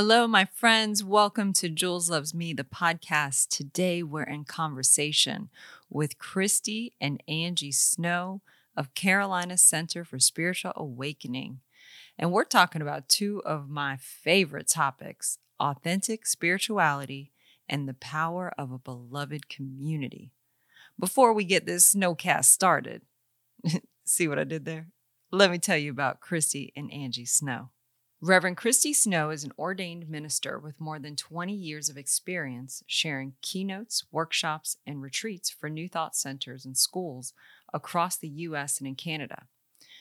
Hello, my friends. Welcome to Jules Loves Me, the podcast. Today we're in conversation with Christy and Angie Snow of Carolina Center for Spiritual Awakening. And we're talking about two of my favorite topics authentic spirituality and the power of a beloved community. Before we get this snowcast started, see what I did there? Let me tell you about Christy and Angie Snow. Reverend Christy Snow is an ordained minister with more than 20 years of experience sharing keynotes, workshops, and retreats for New Thought centers and schools across the U.S. and in Canada.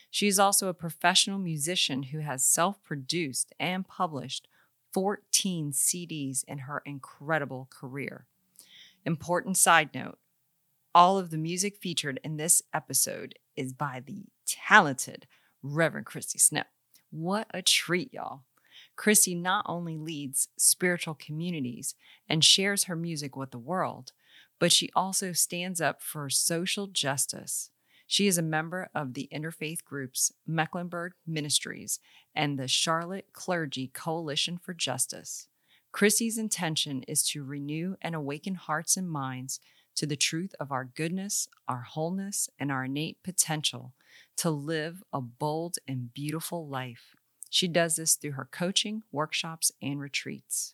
She is also a professional musician who has self produced and published 14 CDs in her incredible career. Important side note all of the music featured in this episode is by the talented Reverend Christy Snow. What a treat, y'all. Christy not only leads spiritual communities and shares her music with the world, but she also stands up for social justice. She is a member of the interfaith groups Mecklenburg Ministries and the Charlotte Clergy Coalition for Justice. Christy's intention is to renew and awaken hearts and minds to the truth of our goodness, our wholeness, and our innate potential to live a bold and beautiful life. She does this through her coaching, workshops, and retreats.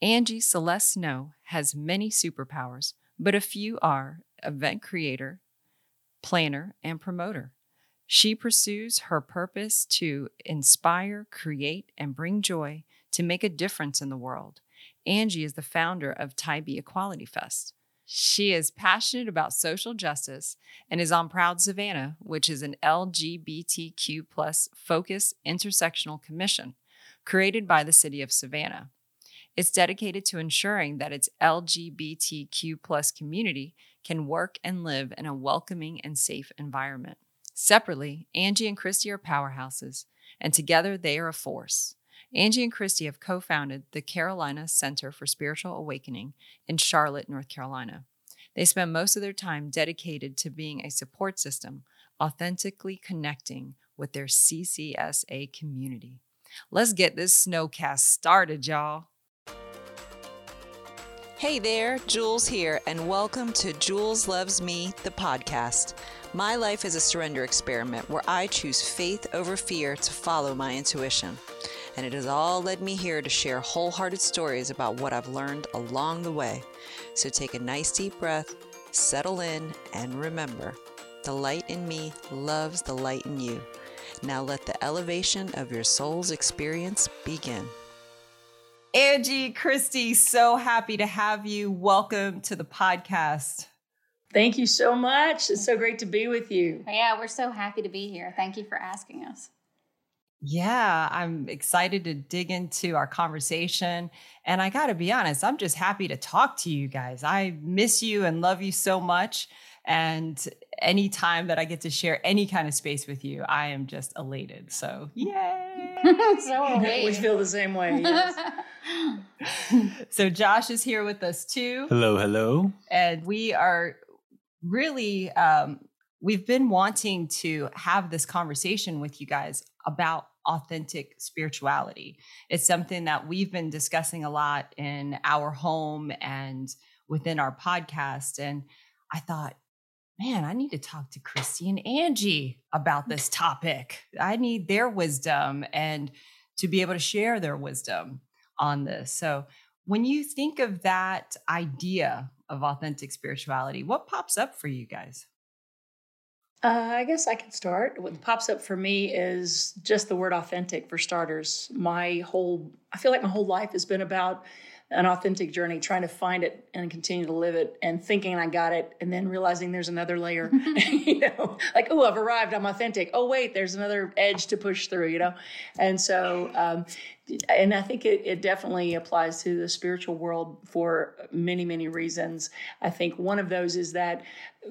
Angie Celeste Snow has many superpowers, but a few are event creator, planner, and promoter. She pursues her purpose to inspire, create, and bring joy to make a difference in the world. Angie is the founder of Tybee Equality Fest, she is passionate about social justice and is on Proud Savannah, which is an LGBTQ plus focused intersectional commission created by the city of Savannah. It's dedicated to ensuring that its LGBTQ plus community can work and live in a welcoming and safe environment. Separately, Angie and Christy are powerhouses, and together they are a force. Angie and Christy have co founded the Carolina Center for Spiritual Awakening in Charlotte, North Carolina. They spend most of their time dedicated to being a support system, authentically connecting with their CCSA community. Let's get this snowcast started, y'all. Hey there, Jules here, and welcome to Jules Loves Me, the podcast. My life is a surrender experiment where I choose faith over fear to follow my intuition and it has all led me here to share wholehearted stories about what I've learned along the way. So take a nice deep breath, settle in, and remember the light in me loves the light in you. Now let the elevation of your soul's experience begin. Angie, Christy, so happy to have you. Welcome to the podcast. Thank you so much. It's so great to be with you. Yeah, we're so happy to be here. Thank you for asking us. Yeah, I'm excited to dig into our conversation. And I got to be honest, I'm just happy to talk to you guys. I miss you and love you so much. And anytime that I get to share any kind of space with you, I am just elated. So, yay. so we feel the same way. Yes. so, Josh is here with us too. Hello, hello. And we are really um, we've been wanting to have this conversation with you guys about authentic spirituality. It's something that we've been discussing a lot in our home and within our podcast. And I thought, man, I need to talk to Christy and Angie about this topic. I need their wisdom and to be able to share their wisdom on this. So, when you think of that idea of authentic spirituality, what pops up for you guys? Uh, I guess I can start. What pops up for me is just the word authentic for starters. My whole, I feel like my whole life has been about an authentic journey, trying to find it and continue to live it, and thinking I got it, and then realizing there's another layer. you know, like oh, I've arrived, I'm authentic. Oh wait, there's another edge to push through. You know, and so um, and I think it, it, definitely applies to the spiritual world for many, many reasons. I think one of those is that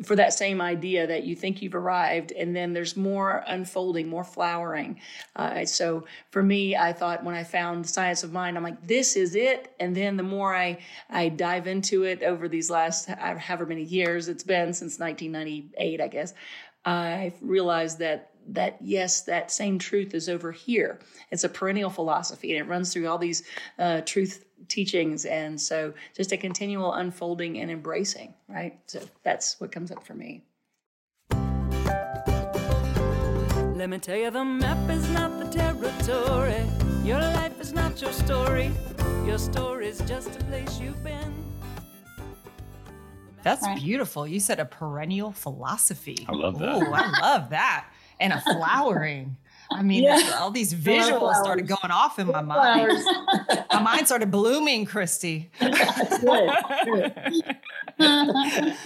for that same idea that you think you've arrived and then there's more unfolding, more flowering. Uh, so for me, I thought when I found Science of Mind, I'm like, this is it. And then the more I, I dive into it over these last however many years it's been since 1998, I guess, I realized that that yes, that same truth is over here. It's a perennial philosophy and it runs through all these uh, truth teachings. And so just a continual unfolding and embracing, right? So that's what comes up for me. Let me tell you, the map is not the territory. Your life is not your story. Your story is just a place you've been. That's beautiful. You said a perennial philosophy. I love that. Ooh, I love that. And a flowering. I mean, yeah. all these visuals started going off in my mind. my mind started blooming, Christy. good, good.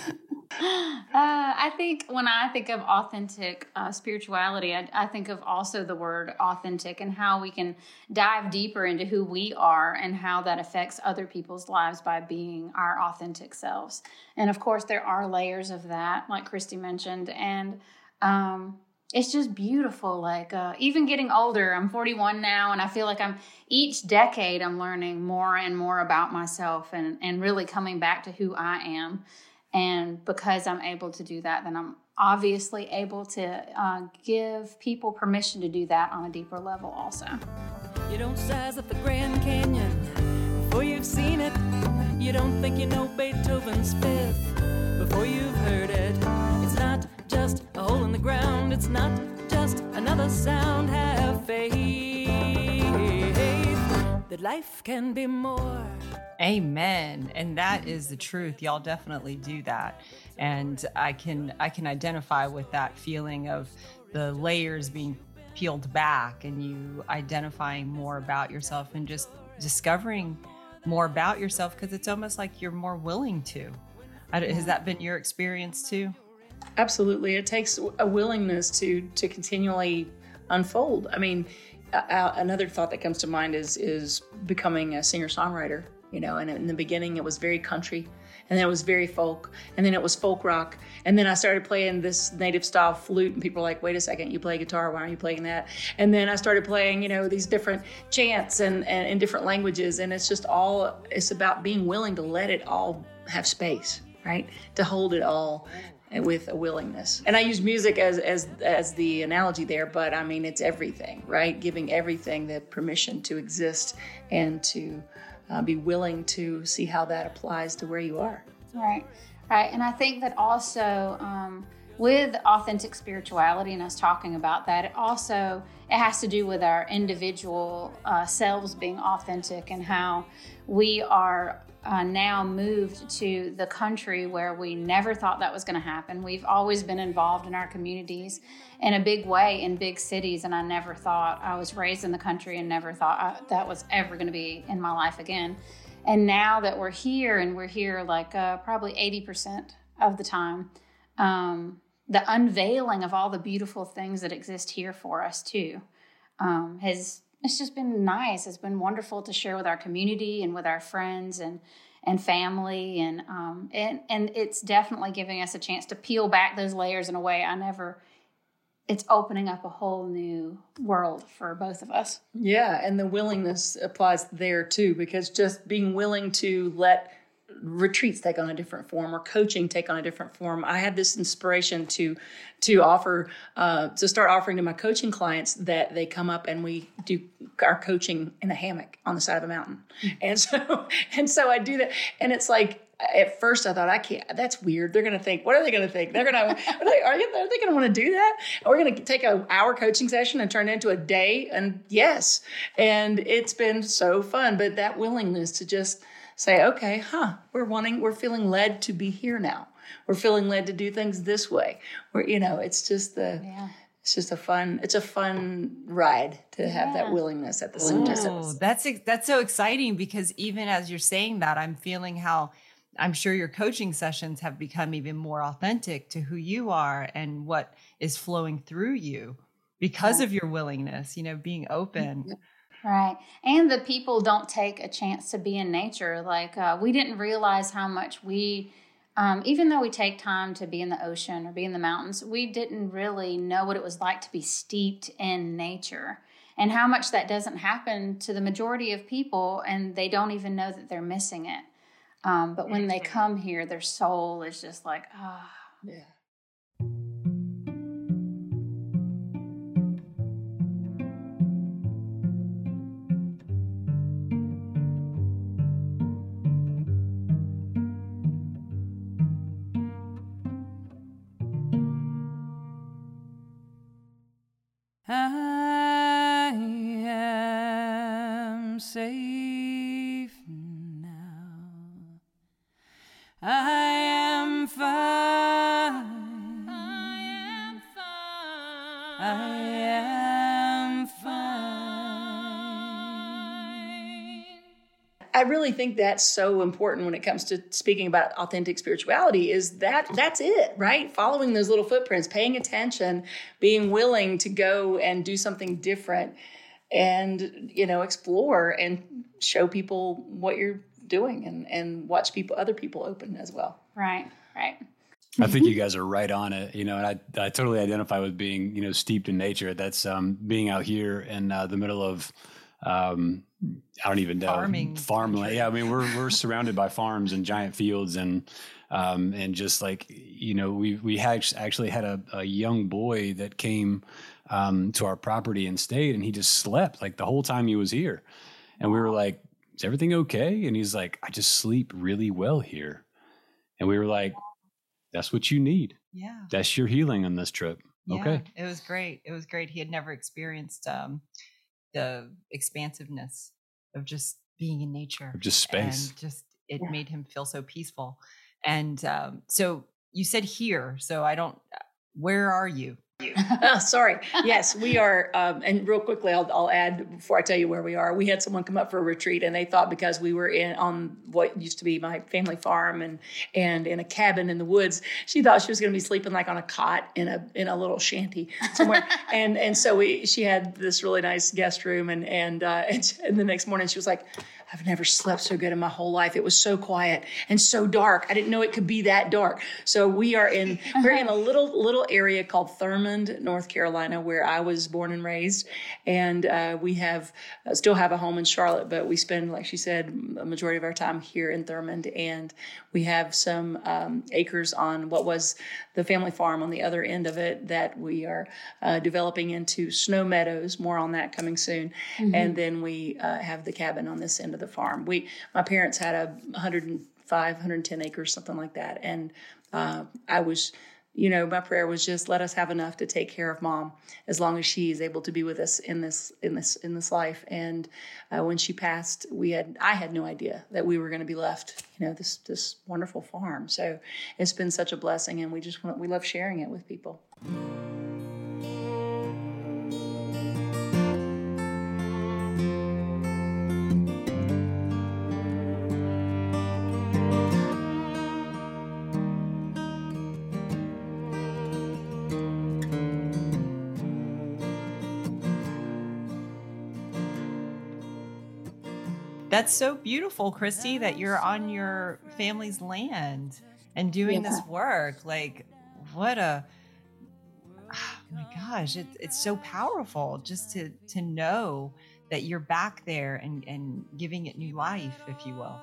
Uh, I think when I think of authentic uh, spirituality, I, I, think of also the word authentic and how we can dive deeper into who we are and how that affects other people's lives by being our authentic selves. And of course, there are layers of that, like Christy mentioned. And um, it's just beautiful. Like, uh, even getting older, I'm 41 now, and I feel like I'm each decade, I'm learning more and more about myself and, and really coming back to who I am. And because I'm able to do that, then I'm obviously able to uh, give people permission to do that on a deeper level also. You don't size up the Grand Canyon before you've seen it. You don't think you know Beethoven's fifth before you've heard it. Just a hole in the ground, it's not just another sound. Have faith that life can be more. Amen. And that is the truth. Y'all definitely do that. And I can I can identify with that feeling of the layers being peeled back and you identifying more about yourself and just discovering more about yourself because it's almost like you're more willing to. Has that been your experience too? Absolutely. It takes a willingness to to continually unfold. I mean, uh, another thought that comes to mind is is becoming a singer songwriter you know and in the beginning it was very country and then it was very folk and then it was folk rock and then i started playing this native style flute and people were like wait a second you play guitar why aren't you playing that and then i started playing you know these different chants and, and in different languages and it's just all it's about being willing to let it all have space right to hold it all with a willingness. And I use music as as as the analogy there, but I mean it's everything, right? Giving everything the permission to exist and to uh, be willing to see how that applies to where you are. Right, right. And I think that also um, with authentic spirituality and us talking about that, it also it has to do with our individual uh, selves being authentic and how we are uh, now moved to the country where we never thought that was going to happen. We've always been involved in our communities in a big way in big cities, and I never thought I was raised in the country and never thought I, that was ever going to be in my life again. And now that we're here, and we're here like uh, probably 80% of the time, um, the unveiling of all the beautiful things that exist here for us too um, has it's just been nice. It's been wonderful to share with our community and with our friends and and family and um, and and it's definitely giving us a chance to peel back those layers in a way I never. It's opening up a whole new world for both of us. Yeah, and the willingness applies there too, because just being willing to let retreats take on a different form or coaching take on a different form i had this inspiration to to offer uh, to start offering to my coaching clients that they come up and we do our coaching in a hammock on the side of a mountain mm-hmm. and so and so i do that and it's like at first I thought I can't. That's weird. They're going to think. What are they going to think? They're going to. Are they? Are, are they going to want to do that? We're going to take a hour coaching session and turn it into a day. And yes, and it's been so fun. But that willingness to just say, okay, huh, we're wanting, we're feeling led to be here now. We're feeling led to do things this way. We're, you know, it's just the, yeah. it's just a fun, it's a fun ride to have that willingness at the same time. Oh, that's, that's so exciting because even as you're saying that, I'm feeling how I'm sure your coaching sessions have become even more authentic to who you are and what is flowing through you because yeah. of your willingness, you know, being open. Right. And the people don't take a chance to be in nature. Like, uh, we didn't realize how much we, um, even though we take time to be in the ocean or be in the mountains, we didn't really know what it was like to be steeped in nature and how much that doesn't happen to the majority of people and they don't even know that they're missing it. Um, but when they come here, their soul is just like, ah. Oh. Yeah. I really think that's so important when it comes to speaking about authentic spirituality is that that's it, right? Following those little footprints, paying attention, being willing to go and do something different and, you know, explore and show people what you're doing and, and watch people, other people open as well. Right, right. I think you guys are right on it, you know, and I, I totally identify with being, you know, steeped in nature. That's um, being out here in uh, the middle of, um, I don't even know Farming farmland. Yeah, I mean, we're we're surrounded by farms and giant fields, and um, and just like you know, we we had actually had a, a young boy that came um, to our property and stayed, and he just slept like the whole time he was here, and we were like, "Is everything okay?" And he's like, "I just sleep really well here," and we were like, "That's what you need. Yeah. That's your healing on this trip." Yeah, Okay. It was great. It was great. He had never experienced um, the expansiveness of just being in nature. Just space. And just it Yeah. made him feel so peaceful. And um, so you said here, so I don't where are you? oh, sorry. Yes, we are. Um, and real quickly, I'll, I'll add before I tell you where we are. We had someone come up for a retreat, and they thought because we were in on what used to be my family farm and and in a cabin in the woods, she thought she was going to be sleeping like on a cot in a in a little shanty somewhere. and and so we she had this really nice guest room, and and uh, and, and the next morning she was like. I've never slept so good in my whole life. It was so quiet and so dark. I didn't know it could be that dark. So we are in we're in a little little area called Thurmond, North Carolina, where I was born and raised, and uh, we have uh, still have a home in Charlotte, but we spend, like she said, a majority of our time here in Thurmond, and we have some um, acres on what was the family farm on the other end of it that we are uh, developing into snow meadows. More on that coming soon, and then we uh, have the cabin on this end of the farm. We my parents had a 105, 110 acres, something like that, and uh, I was you know, my prayer was just let us have enough to take care of mom as long as she is able to be with us in this in this in this life. And uh, when she passed, we had I had no idea that we were going to be left, you know, this this wonderful farm. So it's been such a blessing, and we just want we love sharing it with people. That's so beautiful, Christy, that you're on your family's land and doing this work. Like, what a ah, oh my gosh, it, it's so powerful just to to know that you're back there and and giving it new life, if you will.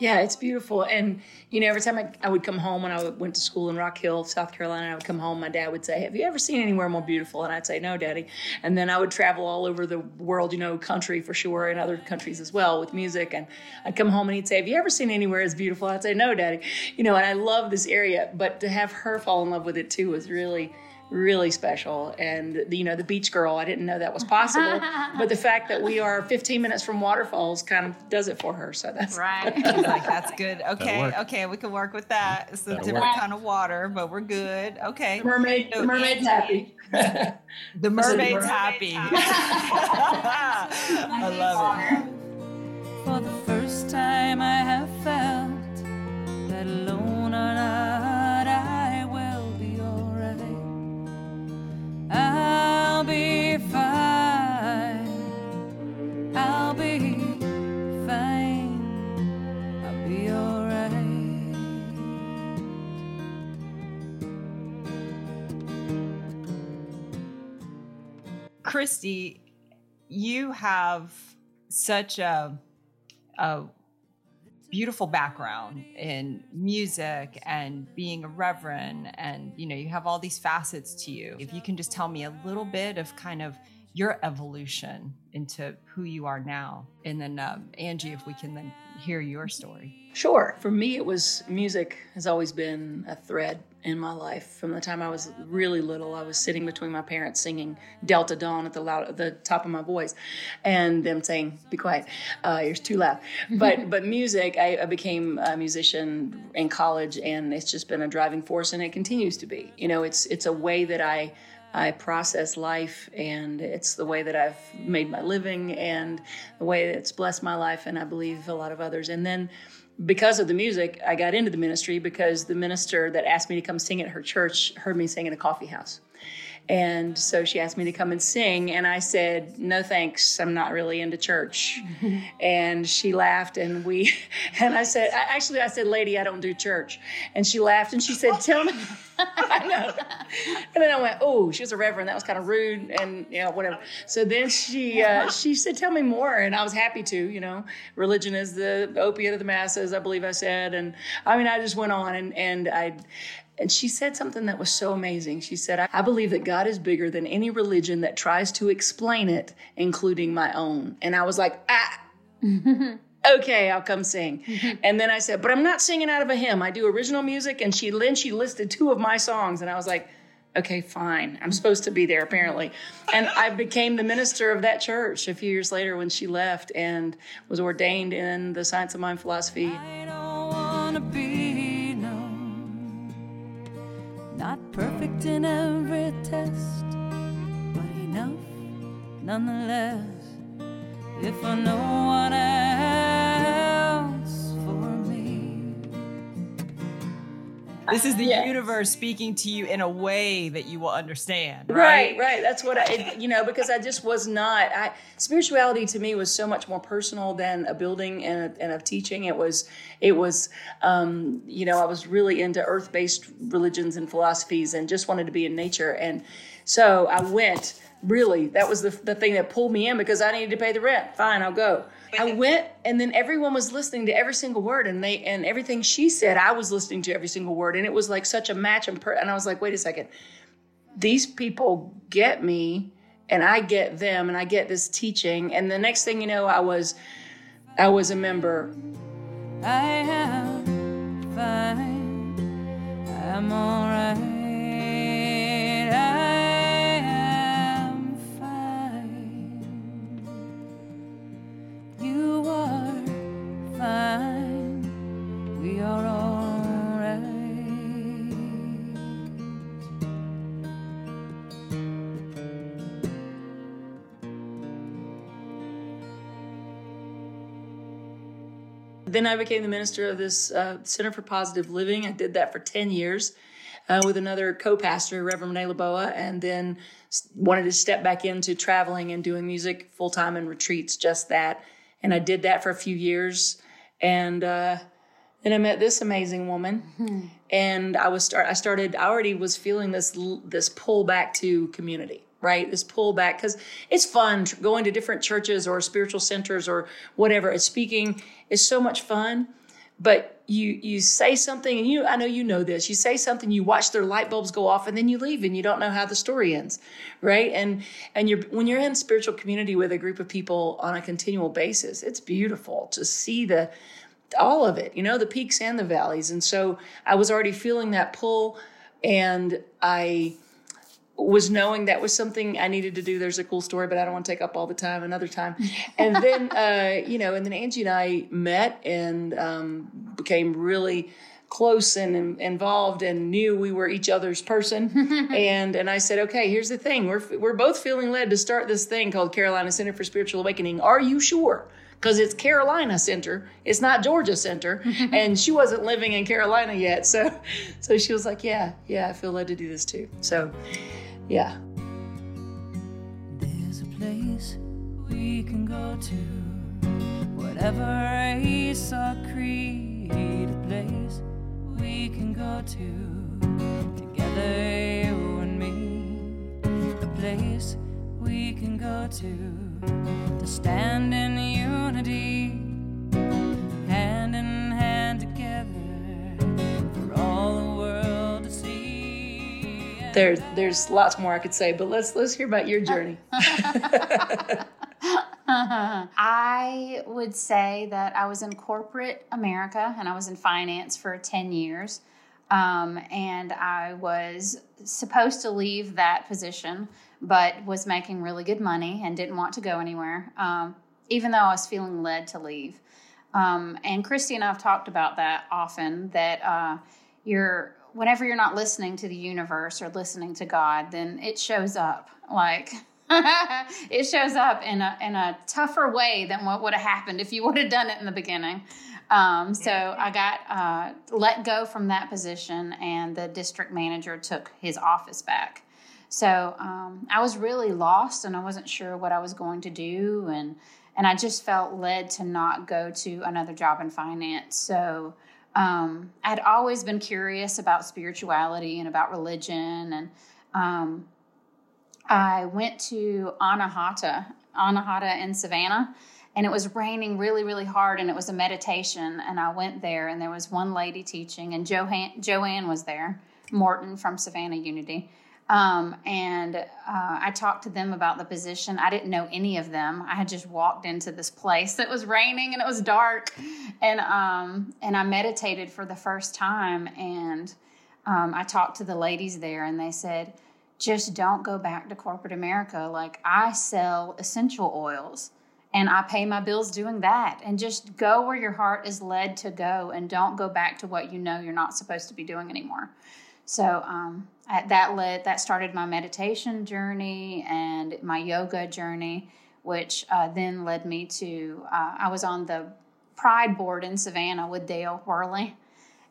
Yeah, it's beautiful. And, you know, every time I, I would come home when I went to school in Rock Hill, South Carolina, I would come home, my dad would say, Have you ever seen anywhere more beautiful? And I'd say, No, daddy. And then I would travel all over the world, you know, country for sure, and other countries as well with music. And I'd come home and he'd say, Have you ever seen anywhere as beautiful? I'd say, No, daddy. You know, and I love this area. But to have her fall in love with it too was really really special and you know the beach girl i didn't know that was possible but the fact that we are 15 minutes from waterfalls kind of does it for her so that's Right. Like, that's good. Okay, okay, we can work with that. It's a That'll different work. kind of water, but we're good. Okay. The mermaid, So the mermaid's happy. The mermaid's mermaid's happy. I love it. For the first time, I have felt that alone Christy, you have such a, a beautiful background in music and being a reverend and you know you have all these facets to you. If you can just tell me a little bit of kind of your evolution into who you are now. And then, um, Angie, if we can then hear your story. Sure. For me, it was music has always been a thread in my life. From the time I was really little, I was sitting between my parents singing Delta Dawn at the loud, the top of my voice, and them saying, "Be quiet, uh, you're too loud." But but music, I, I became a musician in college, and it's just been a driving force, and it continues to be. You know, it's it's a way that I I process life, and it's the way that I've made my living, and the way it's blessed my life, and I believe a lot of others. And then because of the music, I got into the ministry because the minister that asked me to come sing at her church heard me sing in a coffee house. And so she asked me to come and sing, and I said, No thanks, I'm not really into church. and she laughed, and we, and I said, Actually, I said, Lady, I don't do church. And she laughed, and she said, Tell me. I know. And then I went, Oh, she was a reverend. That was kind of rude, and, you know, whatever. So then she, uh, she said, Tell me more. And I was happy to, you know, religion is the opiate of the masses, I believe I said. And I mean, I just went on, and, and I, and she said something that was so amazing. She said, I believe that God is bigger than any religion that tries to explain it, including my own. And I was like, ah. okay, I'll come sing. and then I said, but I'm not singing out of a hymn. I do original music. And she then she listed two of my songs, and I was like, okay, fine. I'm supposed to be there apparently. And I became the minister of that church a few years later when she left and was ordained in the science of mind philosophy. Perfect in every test, but enough nonetheless. If I know what else This is the Yeah. universe speaking to you in a way that you will understand, Right, right. That's what I, it, you know, because I just was not. I spirituality to me was so much more personal than a building and a, and a teaching. It was, it was, um, you know, I was really into earth based religions and philosophies, and just wanted to be in nature. And so I went. Really, that was the the thing that pulled me in because I needed to pay the rent. Fine, I'll go. I went, and then everyone was listening to every single word, and they and everything she said, I was listening to every single word, and it was like such a match. And, per- and I was like, wait a second these people get me and I get them and I get this teaching and the next thing you know I was I was a member I am fine. I'm alright. I then I became the minister of this uh, Center for Positive Living I did that for 10 years uh, with another co-pastor Reverend Renee Laboa and then wanted to step back into traveling and doing music full-time and retreats just that and I did that for a few years and uh, then I met this amazing woman, and I was start. I started. I already was feeling this this pull back to community, right? This pullback because it's fun going to different churches or spiritual centers or whatever. It's speaking is so much fun, but you you say something and you I know you know this. You say something, you watch their light bulbs go off, and then you leave, and you don't know how the story ends, right? And and you're when you're in spiritual community with a group of people on a continual basis, it's beautiful to see the all of it, you know, the peaks and the valleys. And so I was already feeling that pull and I was knowing that was something I needed to do. There's a cool story, but I don't want to take up all the time another time. And then, uh, you know, and then Angie and I met and um, became really close and in- involved and knew we were each other's person. and and I said, okay, here's the thing: we're we're both feeling led to start this thing called Carolina Center for Spiritual Awakening. Are you sure? Because it's Carolina Center, it's not Georgia Center, and she wasn't living in Carolina yet. So, so she was like, yeah, yeah, I feel led to do this too. So, yeah. There's a place we can go to, whatever race or creed, a place we can go to, together, you and me, a place we can go to, to stand in unity, There's there's lots more I could say, but let's let's hear about your journey. I would say that I was in corporate America and I was in finance for 10 years. Um, and I was supposed to leave that position, but was making really good money and didn't want to go anywhere, um, even though I was feeling led to leave. Um, and Christy and I have talked about that often that uh, you're, whenever you're not listening to the universe or listening to God, then it shows up. Like, it shows up in a in a tougher way than what would have happened if you would have done it in the beginning. Um, so I got uh, let go from that position, and the district manager took his office back. So um, I was really lost, and I wasn't sure what I was going to do, and and I just felt led to not go to another job in finance. So um, I'd always been curious about spirituality and about religion, and um, I went to Anahata, Anahata in Savannah, and it was raining really, really hard, and it was a meditation. And I went there, and there was one lady teaching, and Joanne, Joanne was there, Morton from Savannah Unity. Um, and uh, I talked to them about the position. I didn't know any of them. I had just walked into this place that was raining and it was dark, and um, and I meditated for the first time. And um, I talked to the ladies there, and they said, just don't go back to corporate America. Like I sell essential oils and I pay my bills doing that. And just go where your heart is led to go and don't go back to what you know you're not supposed to be doing anymore. So um, that led that started my meditation journey and my yoga journey, which uh, then led me to uh, I was on the Pride board in Savannah with Dale Worley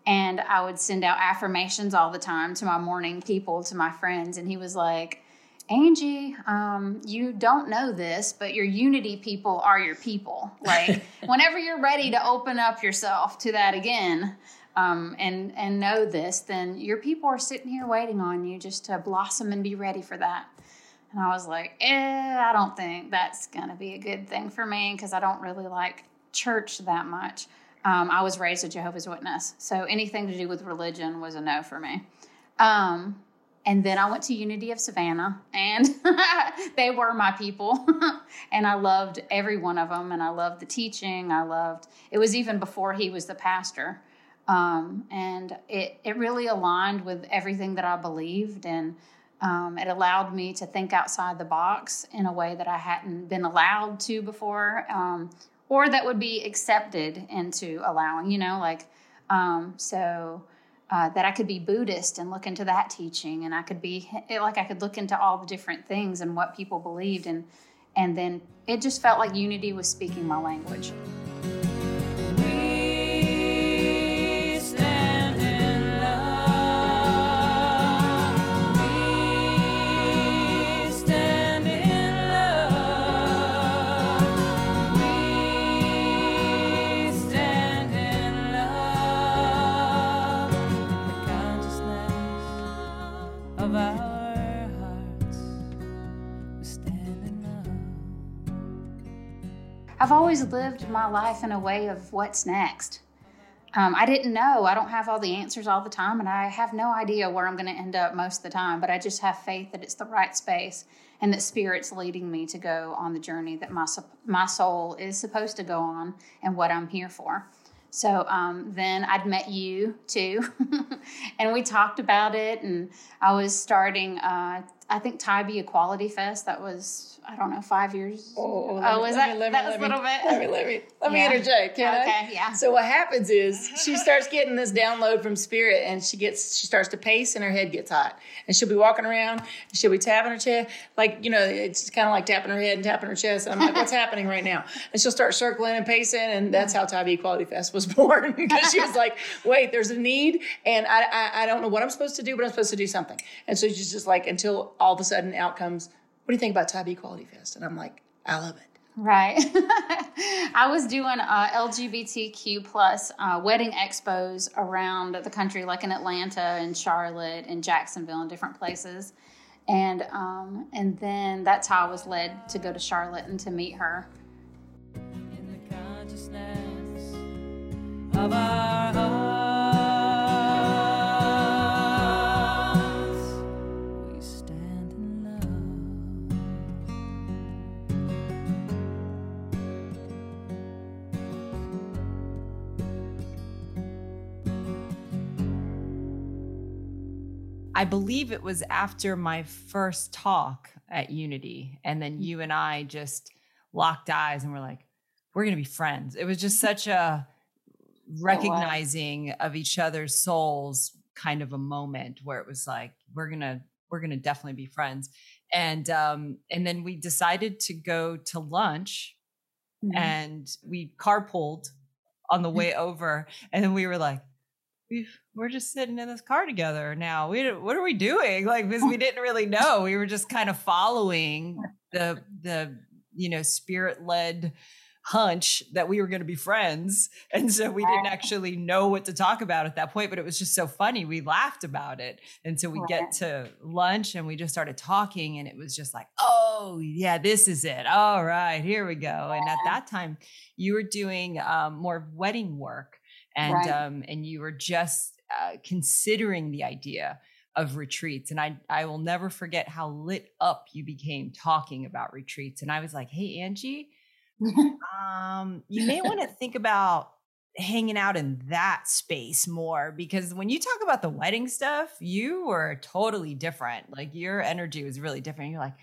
and I would send out affirmations all the time to my morning people, to my friends. And he was like, Angie, um, you don't know this, but your unity people are your people. Like, whenever you're ready to open up yourself to that again um, and, and know this, then your people are sitting here waiting on you just to blossom and be ready for that. And I was like, eh, I don't think that's going to be a good thing for me because I don't really like church that much. Um, I was raised a Jehovah's Witness, so anything to do with religion was a no for me. Um, and then I went to Unity of Savannah, and they were my people, and I loved every one of them, and I loved the teaching. I loved it was even before he was the pastor, um, and it it really aligned with everything that I believed, and um, it allowed me to think outside the box in a way that I hadn't been allowed to before, um, or that would be accepted into allowing, you know, like, um, so uh, that I could be Buddhist and look into that teaching, and I could be like I could look into all the different things and what people believed, and and then it just felt like unity was speaking my language. Always lived my life in a way of what's next. Um, I didn't know. I don't have all the answers all the time, and I have no idea where I'm going to end up most of the time. But I just have faith that it's the right space and that Spirit's leading me to go on the journey that my my soul is supposed to go on and what I'm here for. So um, then I'd met you too, and we talked about it. And I was starting, uh, I think Tybee Equality Fest. That was I don't know, five years. Oh, oh was oh, that, me, that was a little bit? Let me, let me, let me yeah. interject. Can okay, I? yeah. So what happens is she starts getting this download from spirit and she gets, she starts to pace and her head gets hot and she'll be walking around and she'll be tapping her chest. Like, you know, it's kind of like tapping her head and tapping her chest. And I'm like, what's happening right now? And she'll start circling and pacing. And that's how Tybee Equality Fest was born because she was like, wait, there's a need. And I, I, I don't know what I'm supposed to do, but I'm supposed to do something. And so she's just like, until all of a sudden out comes what do you think about Tybee Equality Fest? And I'm like, I love it. Right. I was doing uh, LGBTQ plus uh, wedding expos around the country, like in Atlanta and Charlotte and Jacksonville and different places. And um, and then that's how I was led to go to Charlotte and to meet her. of our. I believe it was after my first talk at Unity. And then you and I just locked eyes and we're like, we're going to be friends. It was just such a recognizing of each other's souls kind of a moment where it was like, we're going to, we're going to definitely be friends. And, um, and then we decided to go to lunch mm-hmm. and we carpooled on the way over. And then we were like, we we're just sitting in this car together now. We what are we doing? Like because we didn't really know. We were just kind of following the the you know spirit led hunch that we were going to be friends. And so we didn't actually know what to talk about at that point, but it was just so funny. We laughed about it. And so we get to lunch and we just started talking and it was just like, oh, yeah, this is it. All right, here we go. And at that time, you were doing um, more wedding work and right. um, and you were just uh, considering the idea of retreats and I I will never forget how lit up you became talking about retreats and I was like hey Angie um you may want to think about hanging out in that space more because when you talk about the wedding stuff you were totally different like your energy was really different you're like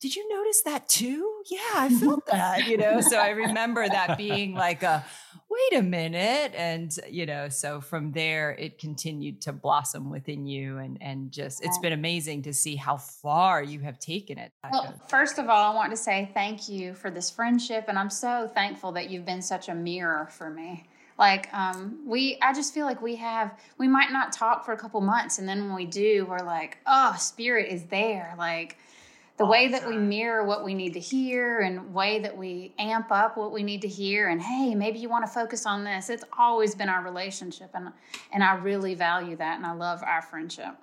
did you notice that too? Yeah, I felt that, you know. So I remember that being like a wait a minute. And, you know, so from there it continued to blossom within you and and just it's been amazing to see how far you have taken it. Well, first of all, I want to say thank you for this friendship and I'm so thankful that you've been such a mirror for me like um, we i just feel like we have we might not talk for a couple months and then when we do we're like oh spirit is there like the way that we mirror what we need to hear and way that we amp up what we need to hear and hey maybe you want to focus on this. It's always been our relationship and and i really value that and i love our friendship.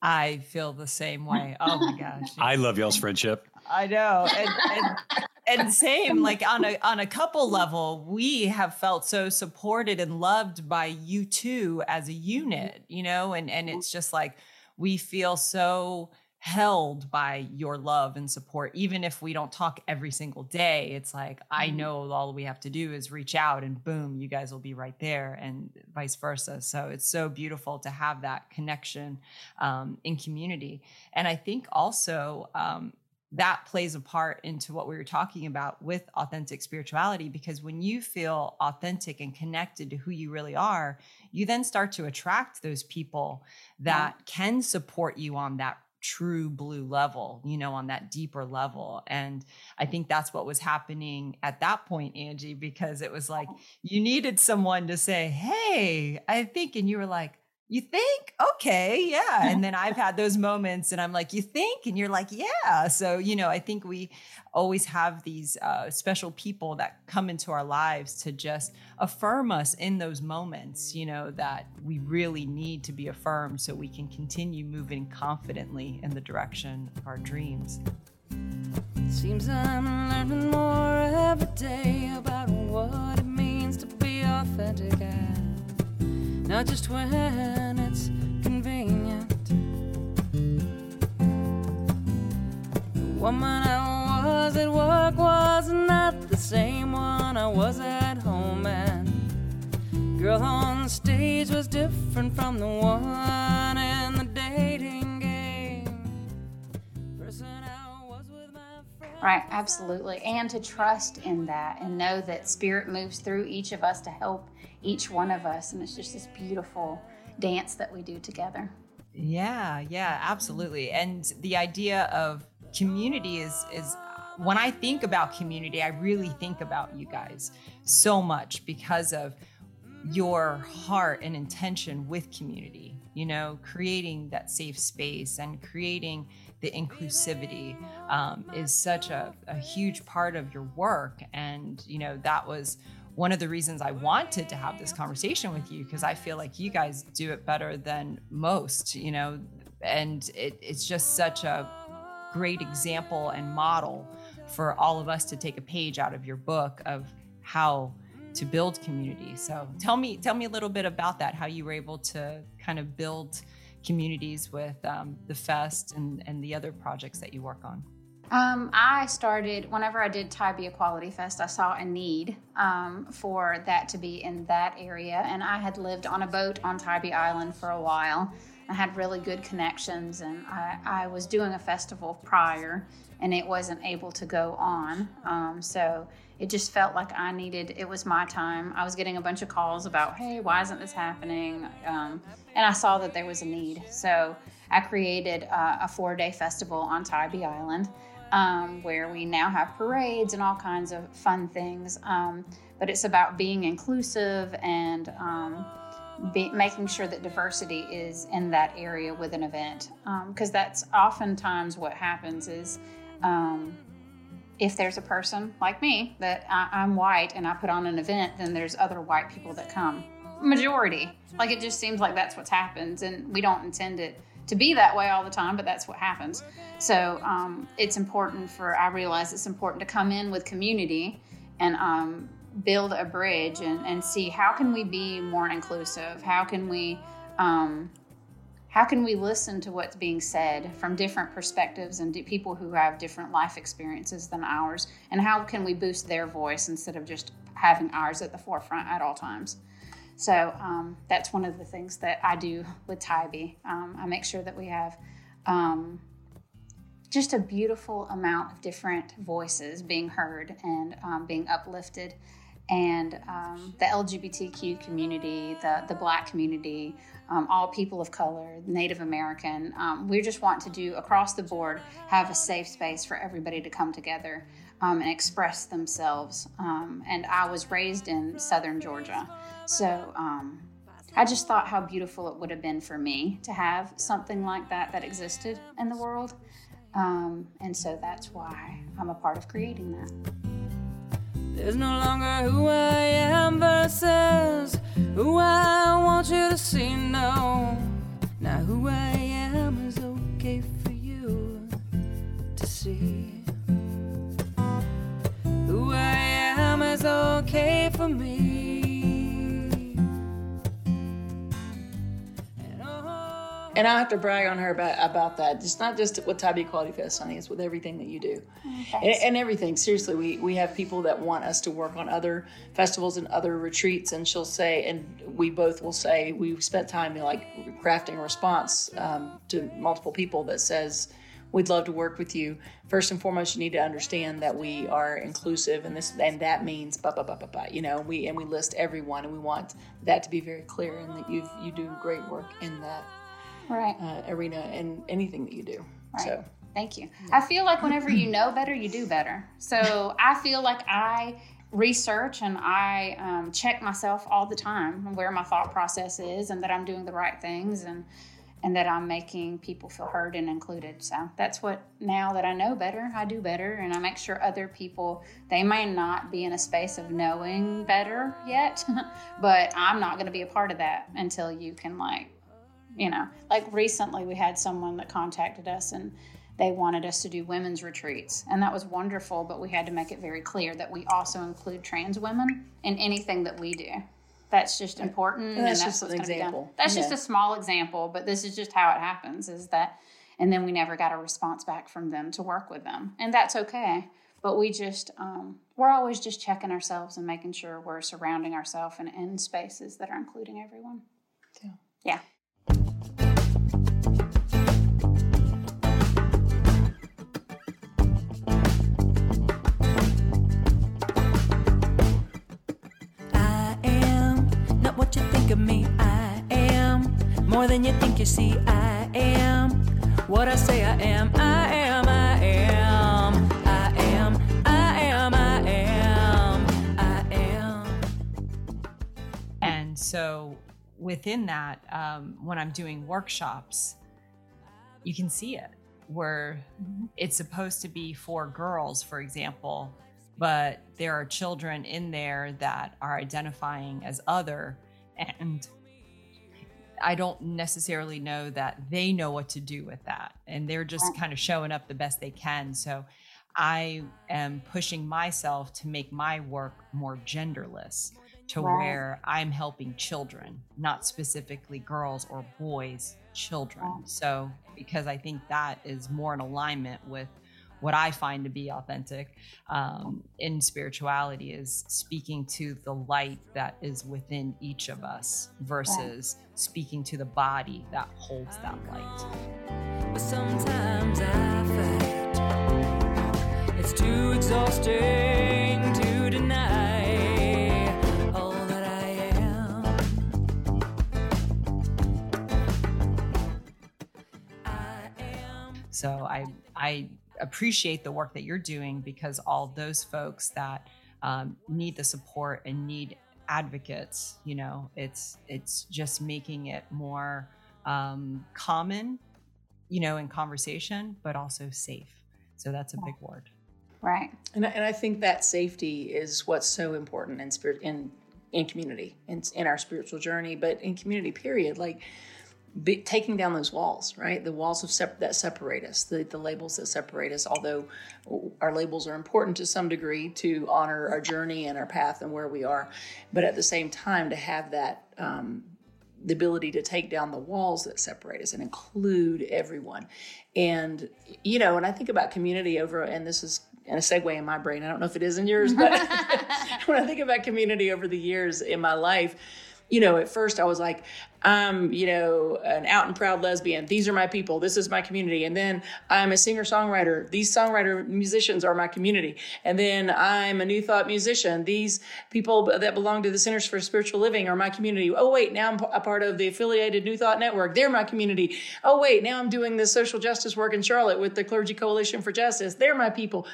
I feel the same way. Oh my gosh i love y'all's friendship. I know and, and, and same like on a on a couple level we have felt so supported and loved by you two as a unit you know and and it's just like we feel so held by your love and support even if we don't talk every single day it's like i mm-hmm. know all we have to do is reach out and boom you guys will be right there and vice versa so it's so beautiful to have that connection um, in community and i think also um, that plays a part into what we were talking about with authentic spirituality because when you feel authentic and connected to who you really are you then start to attract those people that yeah. can support you on that true blue level, you know, on that deeper level. And I think that's what was happening at that point, Angie, because it was like oh. you needed someone to say, Hey, I think, and you were like, you think? Okay yeah. And then i've had those moments and i'm like you think? And you're like yeah. So you know i think we always have these uh, special people that come into our lives to just affirm us in those moments you know that we really need to be affirmed so we can continue moving confidently in the direction of our dreams. Seems i'm learning more every day about what it means to be authentic not just when it's convenient. The woman I was at work was not the same one I was at home, and girl on the stage was different from the one in the dating game. Right, absolutely. And to trust in that and know that Spirit moves through each of us to help each one of us. And it's just this beautiful dance that we do together. Yeah, yeah, absolutely. And the idea of community is is when I think about community, I really think about you guys so much because of your heart and intention with community, you know, creating that safe space and creating the inclusivity um, is such a, a huge part of your work. And, you know, that was one of the reasons I wanted to have this conversation with you because I feel like you guys do it better than most, you know, and it, it's just such a great example and model for all of us to take a page out of your book of how to build community. So tell me, tell me a little bit about that, how you were able to kind of build communities with um, the fest and, and the other projects that you work on. Um, I started whenever I did Tybee Equality Fest. I saw a need um, for that to be in that area, and I had lived on a boat on Tybee Island for a while. I had really good connections, and I, I was doing a festival prior, and it wasn't able to go on. Um, so it just felt like I needed. It was my time. I was getting a bunch of calls about, "Hey, why isn't this happening?" Um, and I saw that there was a need, so I created uh, a four-day festival on Tybee Island um, where we now have parades and all kinds of fun things. Um, but it's about being inclusive and um, be, making sure that diversity is in that area with an event. Because um, that's oftentimes what happens is um, if there's a person like me that I, I'm white and I put on an event, then there's other white people that come. Majority. Like it just seems like that's what's happens, and we don't intend it to be that way all the time, but that's what happens. So um, it's important for, I realize it's important to come in with community and um, build a bridge and, and see how can we be more inclusive? How can we, um, how can we listen to what's being said from different perspectives and people who have different life experiences than ours? And how can we boost their voice instead of just having ours at the forefront at all times? So um, that's one of the things that I do with Tybee. Um, I make sure that we have um, just a beautiful amount of different voices being heard and um, being uplifted. And um, the LGBTQ community, the, the Black community, um, all people of color, Native American, we just want to do across the board have a safe space for everybody to come together and express themselves. and I was raised in Southern Georgia. So um, I just thought how beautiful it would have been for me to have something like that that existed in the world. Um, and so that's why I'm a part of creating that. There's no longer who I am versus who I want you to see. No, now who I am is okay for you to see. Am is okay for me. and I have to brag on her about about that. It's not just with Tybee Equality Fest, honey. It's with everything that you do, and, and, everything. Seriously, we we have people that want us to work on other festivals and other retreats, and she'll say, and we both will say we spent time like crafting a response um, to multiple people that says. We'd love to work with you. First and foremost, you need to understand that we are inclusive, and this and that means blah blah blah blah blah. You know, we and we list everyone, and we want that to be very clear, and that you you do great work in that right. uh, arena and anything that you do. Right. So thank you. I feel like whenever you know better, you do better. So I feel like I research and I um, check myself all the time where my thought process is and that I'm doing the right things and and that I'm making people feel heard and included. So that's what now that I know better, I do better and I make sure other people they may not be in a space of knowing better yet, but I'm not going to be a part of that until you can like you know like recently we had someone that contacted us and they wanted us to do women's retreats and that was wonderful but we had to make it very clear that we also include trans women in anything that we do that's just important and that's, and that's just an example. That's yeah. just a small example but this is just how it happens is that and then we never got a response back from them to work with them and that's okay. But we just um, we're always just checking ourselves and making sure we're surrounding ourselves in, in spaces that are including everyone. Yeah. Yeah of me. I am more than you think you see. I am what I say I am. I am, I am, I am, I am, I am, I am. And so within that, um, when I'm doing workshops, you can see it where it's supposed to be for girls, for example, but there are children in there that are identifying as other and I don't necessarily know that they know what to do with that. And they're just kind of showing up the best they can. So I am pushing myself to make my work more genderless to where I'm helping children, not specifically girls or boys, children. So, because I think that is more in alignment with what I find to be authentic um, in spirituality is speaking to the light that is within each of us versus speaking to the body that holds that light. But sometimes I fight. It's too exhausting to deny all that I am. I am. So I I appreciate the work that you're doing because all those folks that um, need the support and need advocates, you know, it's it's just making it more um, common, you know, in conversation, but also safe. So that's a big word. Right. And I, and I think that safety is what's so important in spirit in in community in, in our spiritual journey, but in community period, like be, taking down those walls, right? The walls of sep- that separate us, the the labels that separate us. Although our labels are important to some degree to honor our journey and our path and where we are, but at the same time to have that. Um, the ability to take down the walls that separate us and include everyone. And, you know, and I think about community over, and this is in a segue in my brain. I don't know if it is in yours, but when I think about community over the years in my life, you know, at first I was like, I'm, you know, an out and proud lesbian. These are my people. This is my community. And then I'm a singer songwriter. These songwriter musicians are my community. And then I'm a New Thought musician. These people that belong to the Centers for Spiritual Living are my community. Oh, wait, now I'm a part of the affiliated New Thought Network. They're my community. Oh, wait, now I'm doing this social justice work in Charlotte with the Clergy Coalition for Justice. They're my people.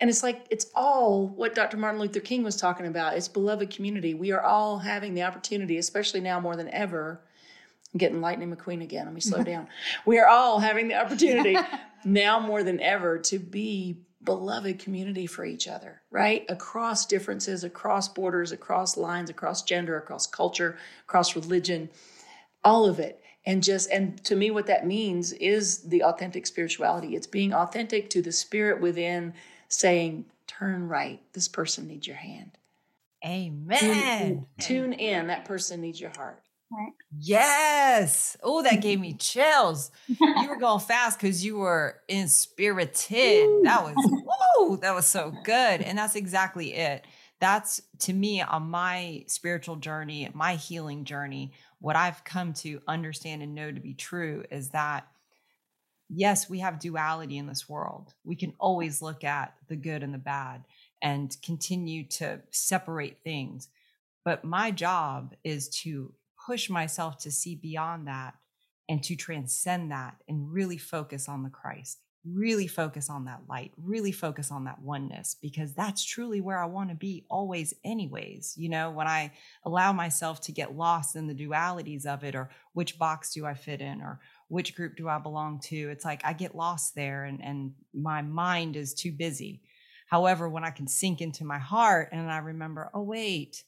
And it's like, it's all what Dr. Martin Luther King was talking about. It's beloved community. We are all having the opportunity, especially now more than ever. I'm getting Lightning McQueen again. Let me slow down. We are all having the opportunity now more than ever to be beloved community for each other, right? Across differences, across borders, across lines, across gender, across culture, across religion, all of it. And just, and to me, what that means is the authentic spirituality. It's being authentic to the spirit within saying, turn right. This person needs your hand. Amen. Tune in. That person needs your heart. Yes. Oh, that gave me chills. You were going fast because you were inspirited. That was whoa, that was so good. And that's exactly it. That's to me on my spiritual journey, my healing journey, what I've come to understand and know to be true is that yes, we have duality in this world. We can always look at the good and the bad and continue to separate things. But my job is to push myself to see beyond that and to transcend that and really focus on the Christ, really focus on that light, really focus on that oneness, because that's truly where I want to be always, anyways. You know, when I allow myself to get lost in the dualities of it, or which box do I fit in, or which group do I belong to? It's like I get lost there and, and my mind is too busy. However, when I can sink into my heart and I remember, oh, wait,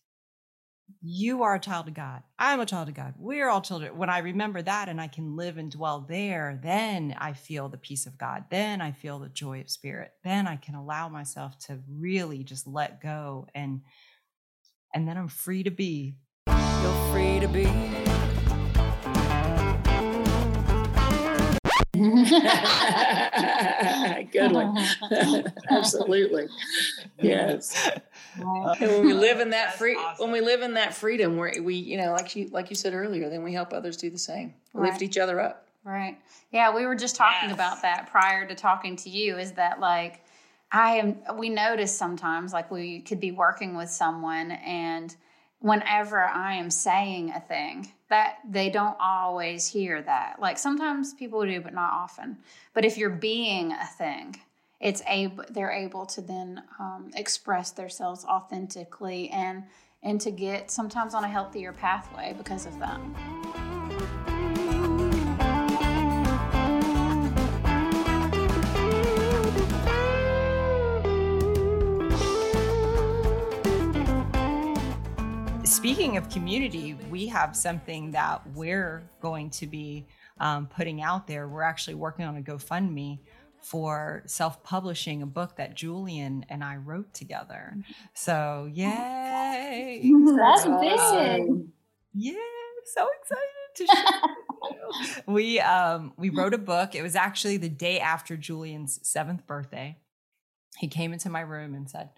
you are a child of God. I'm a child of God. We're all children. When I remember that and I can live and dwell there, then I feel the peace of God. Then I feel the joy of spirit. Then I can allow myself to really just let go and and then I'm free to be. You're free to be. Good one. Absolutely. Yes. And when we live in that That's free, awesome. when we live in that freedom, where we, you know, like you, like you said earlier, then we help others do the same, lift Right. each other up. Right. Yeah, we were just talking Yes. about that prior to talking to you is that like I am we notice sometimes like we could be working with someone and whenever I am saying a thing that they don't always hear that. Like sometimes people do but not often. But if you're being a thing, it's able they're able to then um, express themselves authentically and and to get sometimes on a healthier pathway because of that. Speaking of community, we have something that we're going to be um, putting out there. We're actually working on a GoFundMe for self publishing a book that Julian and I wrote together. So, yay! That's Awesome. big. Yeah, so excited to share. we um we wrote a book. It was actually the day after Julian's seventh birthday. He came into my room and said,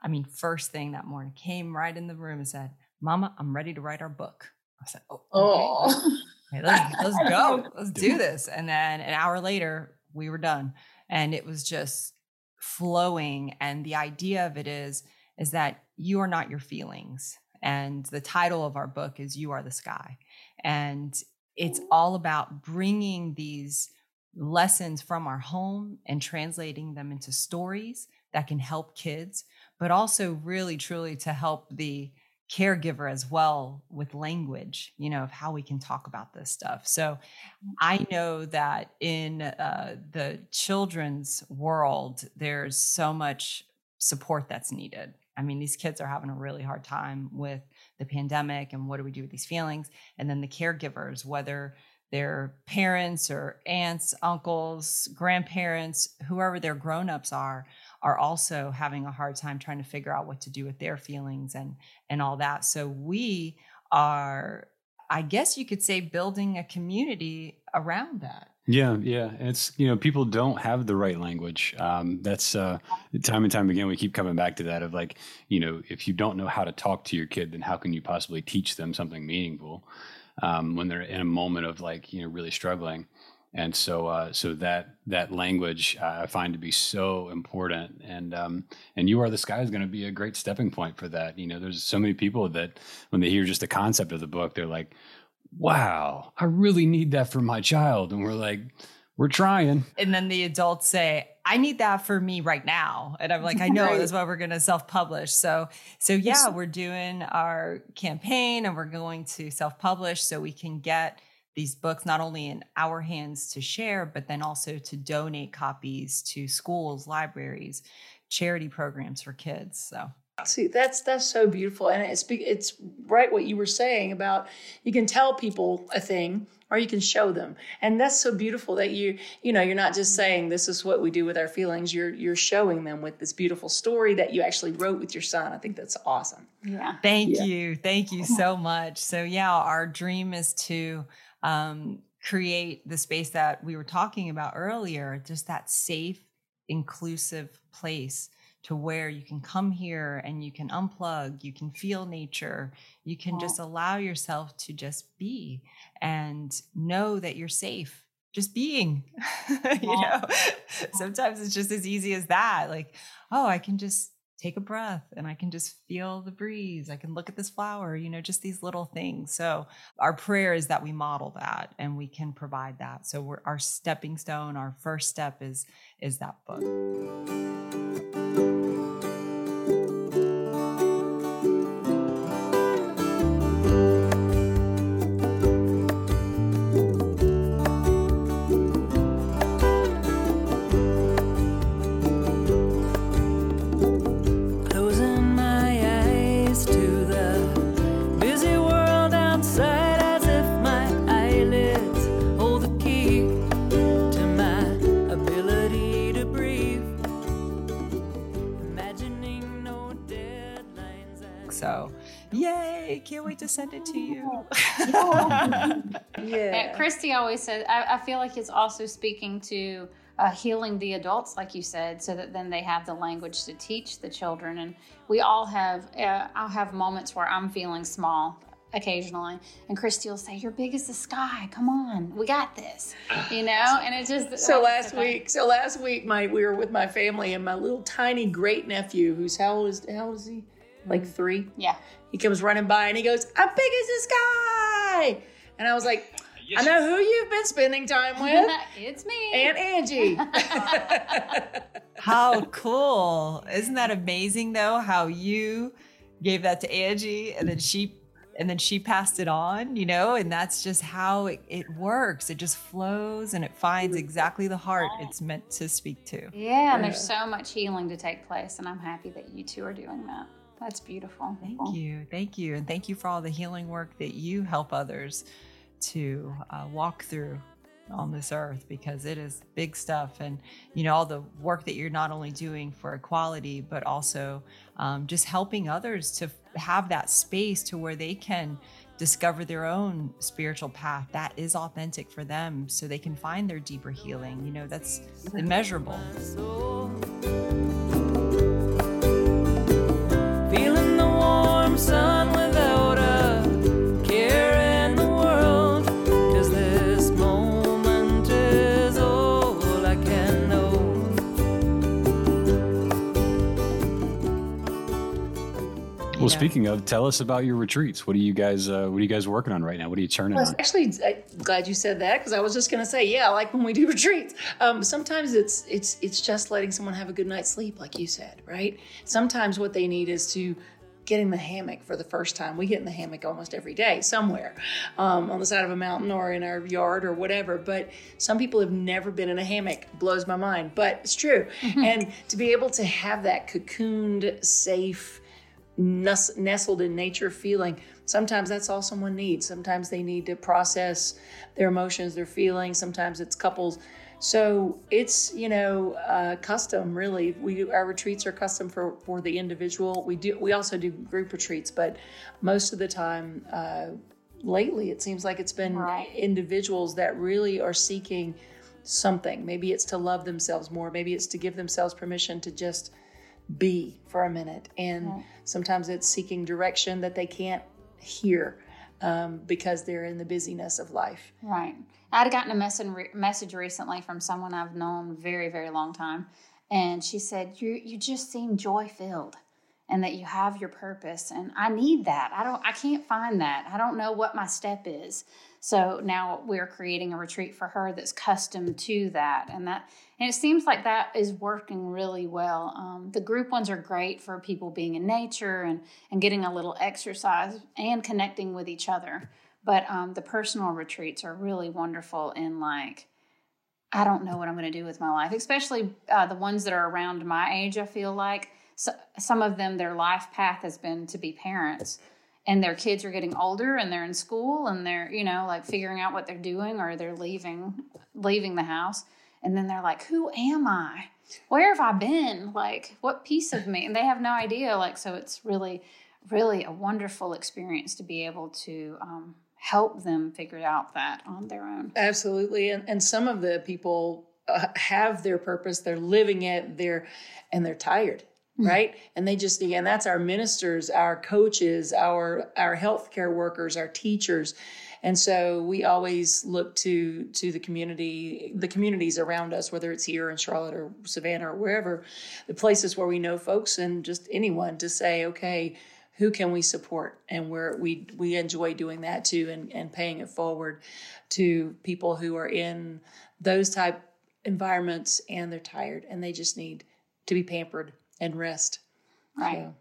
I mean, first thing that morning, came right in the room and said, Mama, I'm ready to write our book. I said, Oh, okay. Okay, let's, let's go. Let's do this. And then an hour later, we were done. And it was just flowing. And the idea of it is, is that you are not your feelings. And the title of our book is You Are the Sky. And it's all about bringing these lessons from our home and translating them into stories that can help kids, but also really truly to help the caregiver as well with language, you know, of how we can talk about this stuff. So I know that in uh, the children's world, there's so much support that's needed. I mean, these kids are having a really hard time with the pandemic and what do we do with these feelings? And then the caregivers, whether their parents or aunts, uncles, grandparents, whoever their grown-ups are, are also having a hard time trying to figure out what to do with their feelings and and all that. So we are I guess you could say building a community around that. Yeah, yeah. It's you know people don't have the right language. Um, that's uh, time and time again we keep coming back to that of like you know if you don't know how to talk to your kid, then how can you possibly teach them something meaningful um, when they're in a moment of like you know really struggling? And so uh, so that that language uh, I find to be so important, and um, and you are the sky is going to be a great stepping point for that. You know, there's so many people that when they hear just the concept of the book, they're like, "Wow, I really need that for my child," and we're like, "We're trying." And then the adults say, I need that for me right now. And I'm like, I know right. that's why we're going to self-publish. So, so yeah, we're doing our campaign and we're going to self-publish so we can get these books not only in our hands to share, but then also to donate copies to schools, libraries, charity programs for kids. So See, that's that's so beautiful, and it's it's right what you were saying about you can tell people a thing or you can show them, and that's so beautiful that you you know you're not just saying this is what we do with our feelings. You're you're showing them with this beautiful story that you actually wrote with your son. I think that's awesome. Yeah. Thank Yeah. you, thank you so much. So yeah, our dream is to um, create the space that we were talking about earlier, just that safe, inclusive place to where you can come here and you can unplug, you can feel nature, you can Yeah. just allow yourself to just be and know that you're safe. Just being, you know, sometimes it's just as easy as that. Like, oh, I can just take a breath and I can just feel the breeze. I can look at this flower, you know, just these little things. So our prayer is that we model that and we can provide that. So we're our stepping stone, our first step is is that book. Yay, can't wait to send it to you. Yeah, Uh, Christy always says, I, I feel like it's also speaking to uh, healing the adults, like you said, so that then they have the language to teach the children. And we all have, uh, I'll have moments where I'm feeling small occasionally. And Christy will say, You're big as the sky. Come on, we got this. You know? And it just. So last okay. week, so last week, my we were with my family and my little tiny great nephew, who's how old is how old is he? Like mm. three. Yeah. He comes running by and he goes, "I'm big as the sky," and I was like, "I know who you've been spending time with, it's me. Aunt Angie." How cool. Isn't that amazing though? How you gave that to Angie and then she and then she passed it on, you know, and that's just how it, it works. It just flows and it finds mm-hmm. exactly the heart it's meant to speak to. Yeah, and there's so much healing to take place, and I'm happy that you two are doing that. That's beautiful. Thank you. Thank you. And thank you for all the healing work that you help others to uh, walk through on this earth because it is big stuff. And, you know, all the work that you're not only doing for equality, but also um, just helping others to f- have that space to where they can discover their own spiritual path that is authentic for them so they can find their deeper healing. You know, that's immeasurable. Well, speaking of, tell us about your retreats. What are you guys? Uh, what are you guys working on right now? What are you turning Well, on? actually, I'm glad you said that because I was just going to say, yeah, like when we do retreats. Um, sometimes it's it's it's just letting someone have a good night's sleep, like you said, right? Sometimes what they need is to get in the hammock for the first time. We get in the hammock almost every day somewhere, um, on the side of a mountain or in our yard or whatever. But some people have never been in a hammock. Blows my mind, but it's true. and to be able to have that cocooned, safe nes- nestled in nature feeling. Sometimes that's all someone needs. Sometimes they need to process their emotions, their feelings. Sometimes it's couples. So it's you know uh, custom really. We do our retreats are custom for for the individual. We do we also do group retreats, but most of the time. Uh, lately it seems like it's been Right. individuals that really are seeking something maybe it's to love themselves more maybe it's to give themselves permission to just be for a minute. And sometimes it's seeking direction that they can't hear um, because they're in the busyness of life. Right. I'd gotten a message message recently from someone I've known very, very long time, and she said, "You you just seem joy filled, and that you have your purpose, and I need that. I don't. I can't find that. I don't know what my step is. So now we're creating a retreat for her that's custom to that, and that and it seems like that is working really well. Um, the group ones are great for people being in nature and and getting a little exercise and connecting with each other. But um, the personal retreats are really wonderful in like, I don't know what I'm going to do with my life, especially uh, the ones that are around my age. I feel like so, some of them, their life path has been to be parents, and their kids are getting older and they're in school and they're you know like figuring out what they're doing or they're leaving leaving the house, and then they're like, who am I? Where have I been? Like, what piece of me? And they have no idea. Like, so it's really, really a wonderful experience to be able to um, help them figure out that on their own. Absolutely. And, and some of the people uh, have their purpose, they're living it, they're, and they're tired. Hmm. Right. And they just, again that's our ministers, our coaches, our, our healthcare workers, our teachers. And so we always look to to the community, the communities around us, whether it's here in Charlotte or Savannah or wherever, the places where we know folks and just anyone to say, okay, who can we support? And we're, we we enjoy doing that too, and and paying it forward to people who are in those type environments and they're tired and they just need to be pampered and rest. Right. So,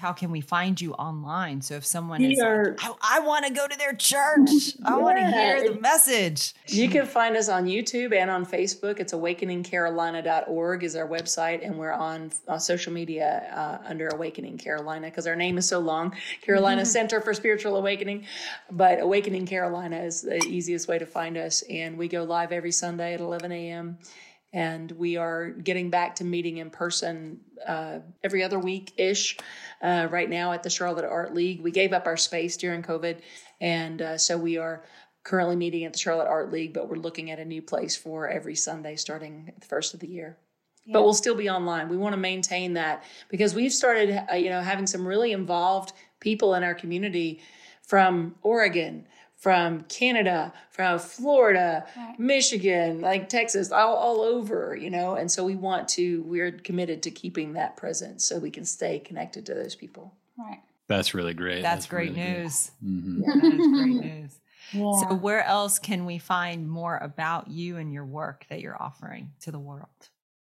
How can we find you online? So if someone We is are- like, I, I want to go to their church. I want to hear the message. You can find us on YouTube and on Facebook. It's awakeningcarolina.org is our website, and we're on uh, social media uh, under Awakening Carolina because our name is so long. Carolina Center for Spiritual Awakening, but Awakening Carolina is the easiest way to find us. And we go live every Sunday at 11 a.m. And we are getting back to meeting in person uh, every other week ish. Uh, right now at the Charlotte Art League, we gave up our space during COVID, and uh, so we are currently meeting at the Charlotte Art League, but we're looking at a new place for every Sunday starting at the first of the year. But we'll still be online. We want to maintain that because we've started, uh, you know, having some really involved people in our community from Oregon, from Canada, from Florida, Michigan, like Texas, all, all over, you know. And so we want to, we're committed to keeping that presence so we can stay connected to those people. Right. That's really great. That's, great really great. news. Mhm. That is great news. So where else can we find more about you and your work that you're offering to the world?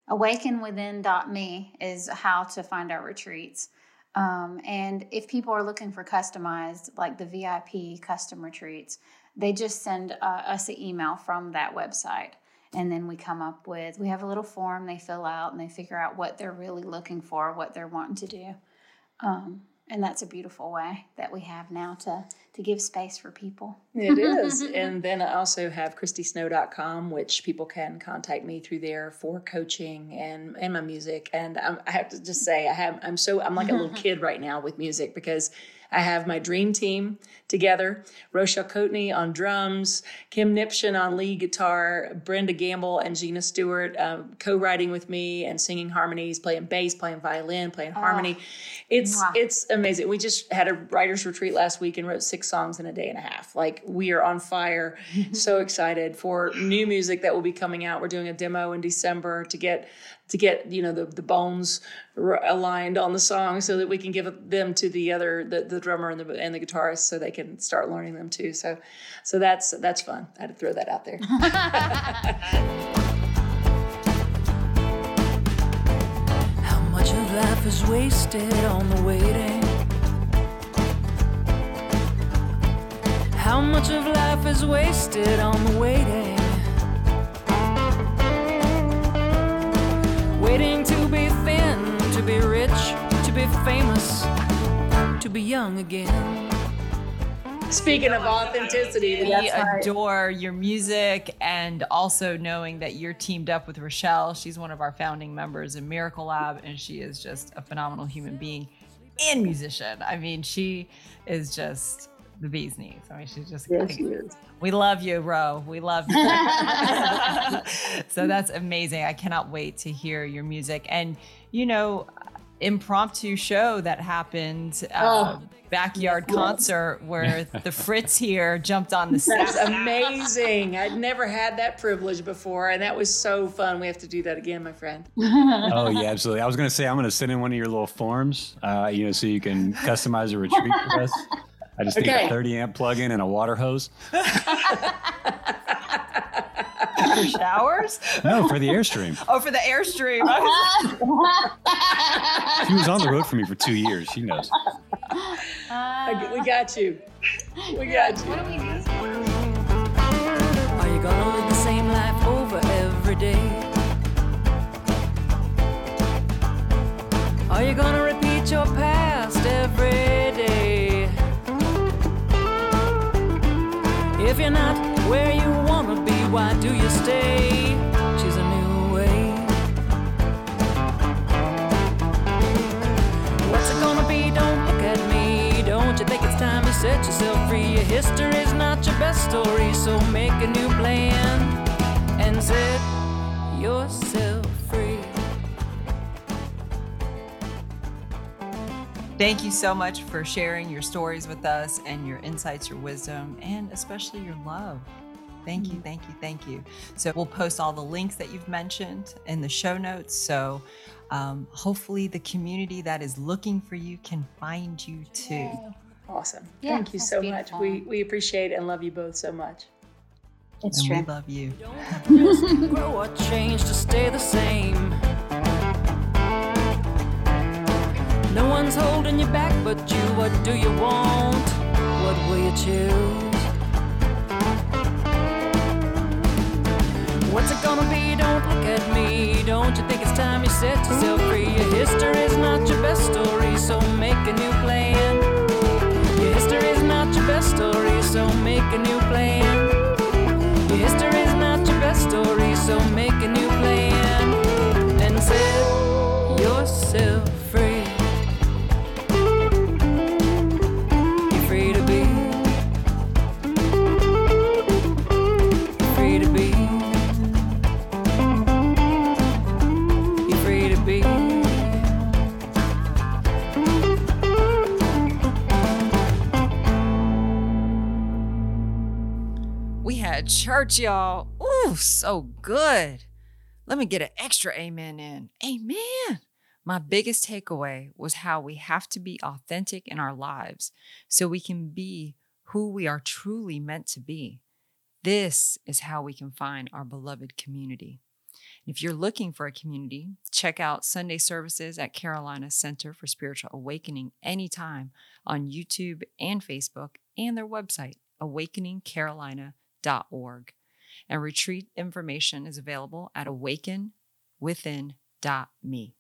awakenwithin.me is how to find our retreats. Um, and if people are looking for customized, like the VIP custom retreats, they just send uh, us an email from that website. And then we come up with, we have a little form they fill out and they figure out what they're really looking for, what they're wanting to do. Um, and that's a beautiful way that we have now to to give space for people. It is. And then i also have christysnow.com which people can contact me through there for coaching and and my music. And I'm, i have to just say i have i'm so i'm like a little kid right now with music because I have my dream team together Rochelle Coatney on drums, Kim Nipshin on lead guitar, Brenda Gamble and Gina Stewart um, co writing with me and singing harmonies, playing bass, playing violin, playing harmony. Oh, it's, wow. it's amazing. We just had a writer's retreat last week and wrote six songs in a day and a half. Like, we are on fire. so excited for new music that will be coming out. We're doing a demo in December to get to get you know the, the bones aligned on the song so that we can give them to the other the, the drummer and the and the guitarist so they can start learning them too. So so that's that's fun. I had to throw that out there. How much of life is wasted on the waiting? How much of life is wasted on the waiting waiting to be thin, to be rich, to be famous, to be young again. Speaking of authenticity, we adore your music and also knowing that you're teamed up with Rochelle. She's one of our founding members in Miracle Lab, and she is just a phenomenal human being and musician. I mean, she is just the bee's knees. I mean, she's just. Yes, she is. We love you, Ro. We love you. so that's amazing. I cannot wait to hear your music. And, you know, impromptu show that happened, uh, oh, backyard yes. concert where the Fritz here jumped on the stage. That's amazing. I'd never had that privilege before, and that was so fun. We have to do that again, my friend. oh yeah, absolutely. I was going to say I'm going to send in one of your little forms, uh, you know, so you can customize a retreat for us. I just okay. need a 30 amp plug-in and a water hose. for showers? No, for the airstream. Oh, for the airstream. she was on the road for me for two years. She knows. Uh, we got you. We got you. What do we do? Are you gonna live the same life over every day? Are you gonna repeat your past every If you're not where you wanna be, why do you stay? She's a new way. What's it gonna be? Don't look at me. Don't you think it's time to set yourself free? Your history's not your best story, so make a new plan and set yourself Thank you so much for sharing your stories with us and your insights, your wisdom, and especially your love. Thank you, mm-hmm. thank you, thank you. So, we'll post all the links that you've mentioned in the show notes. So, um, hopefully, the community that is looking for you can find you too. Awesome. Yeah, thank you so beautiful. much. We, we appreciate and love you both so much. It's and true. We love you. grow No one's holding you back but you. What do you want? What will you choose? What's it gonna be? Don't look at me. Don't you think it's time you set yourself free? Your history's not your best story, so make a new plan. Your history's not your best story, so make a new plan. Your history is not your best story, so make a new plan. And set yourself church, y'all. Ooh, so good. Let me get an extra amen in. Amen. My biggest takeaway was how we have to be authentic in our lives so we can be who we are truly meant to be. This is how we can find our beloved community. If you're looking for a community, check out Sunday services at Carolina Center for Spiritual Awakening anytime on YouTube and Facebook and their website, awakeningcarolina.com org. and retreat information is available at awakenwithin.me.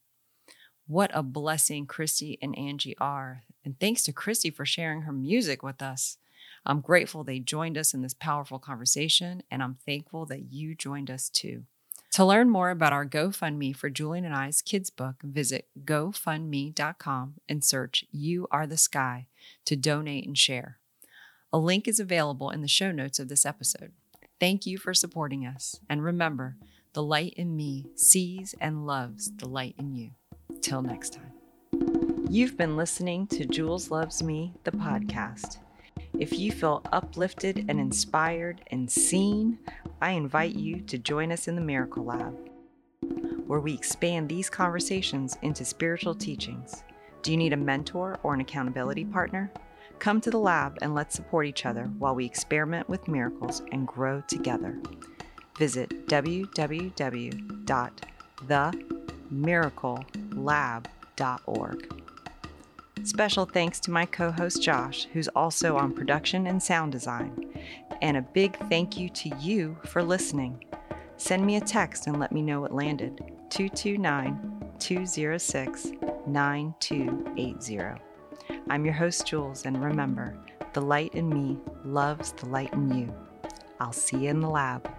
What a blessing Christy and Angie are. And thanks to Christy for sharing her music with us. I'm grateful they joined us in this powerful conversation, and I'm thankful that you joined us too. To learn more about our GoFundMe for Julian and I's kids book, visit gofundme.com and search You Are the Sky to donate and share. A link is available in the show notes of this episode. Thank you for supporting us. And remember, the light in me sees and loves the light in you. Till next time. You've been listening to Jules Loves Me, the podcast. If you feel uplifted and inspired and seen, I invite you to join us in the Miracle Lab, where we expand these conversations into spiritual teachings. Do you need a mentor or an accountability partner? Come to the lab and let's support each other while we experiment with miracles and grow together. Visit www.themiraclelab.org. Special thanks to my co host Josh, who's also on production and sound design. And a big thank you to you for listening. Send me a text and let me know what landed 229 206 9280. I'm your host, Jules, and remember, the light in me loves the light in you. I'll see you in the lab.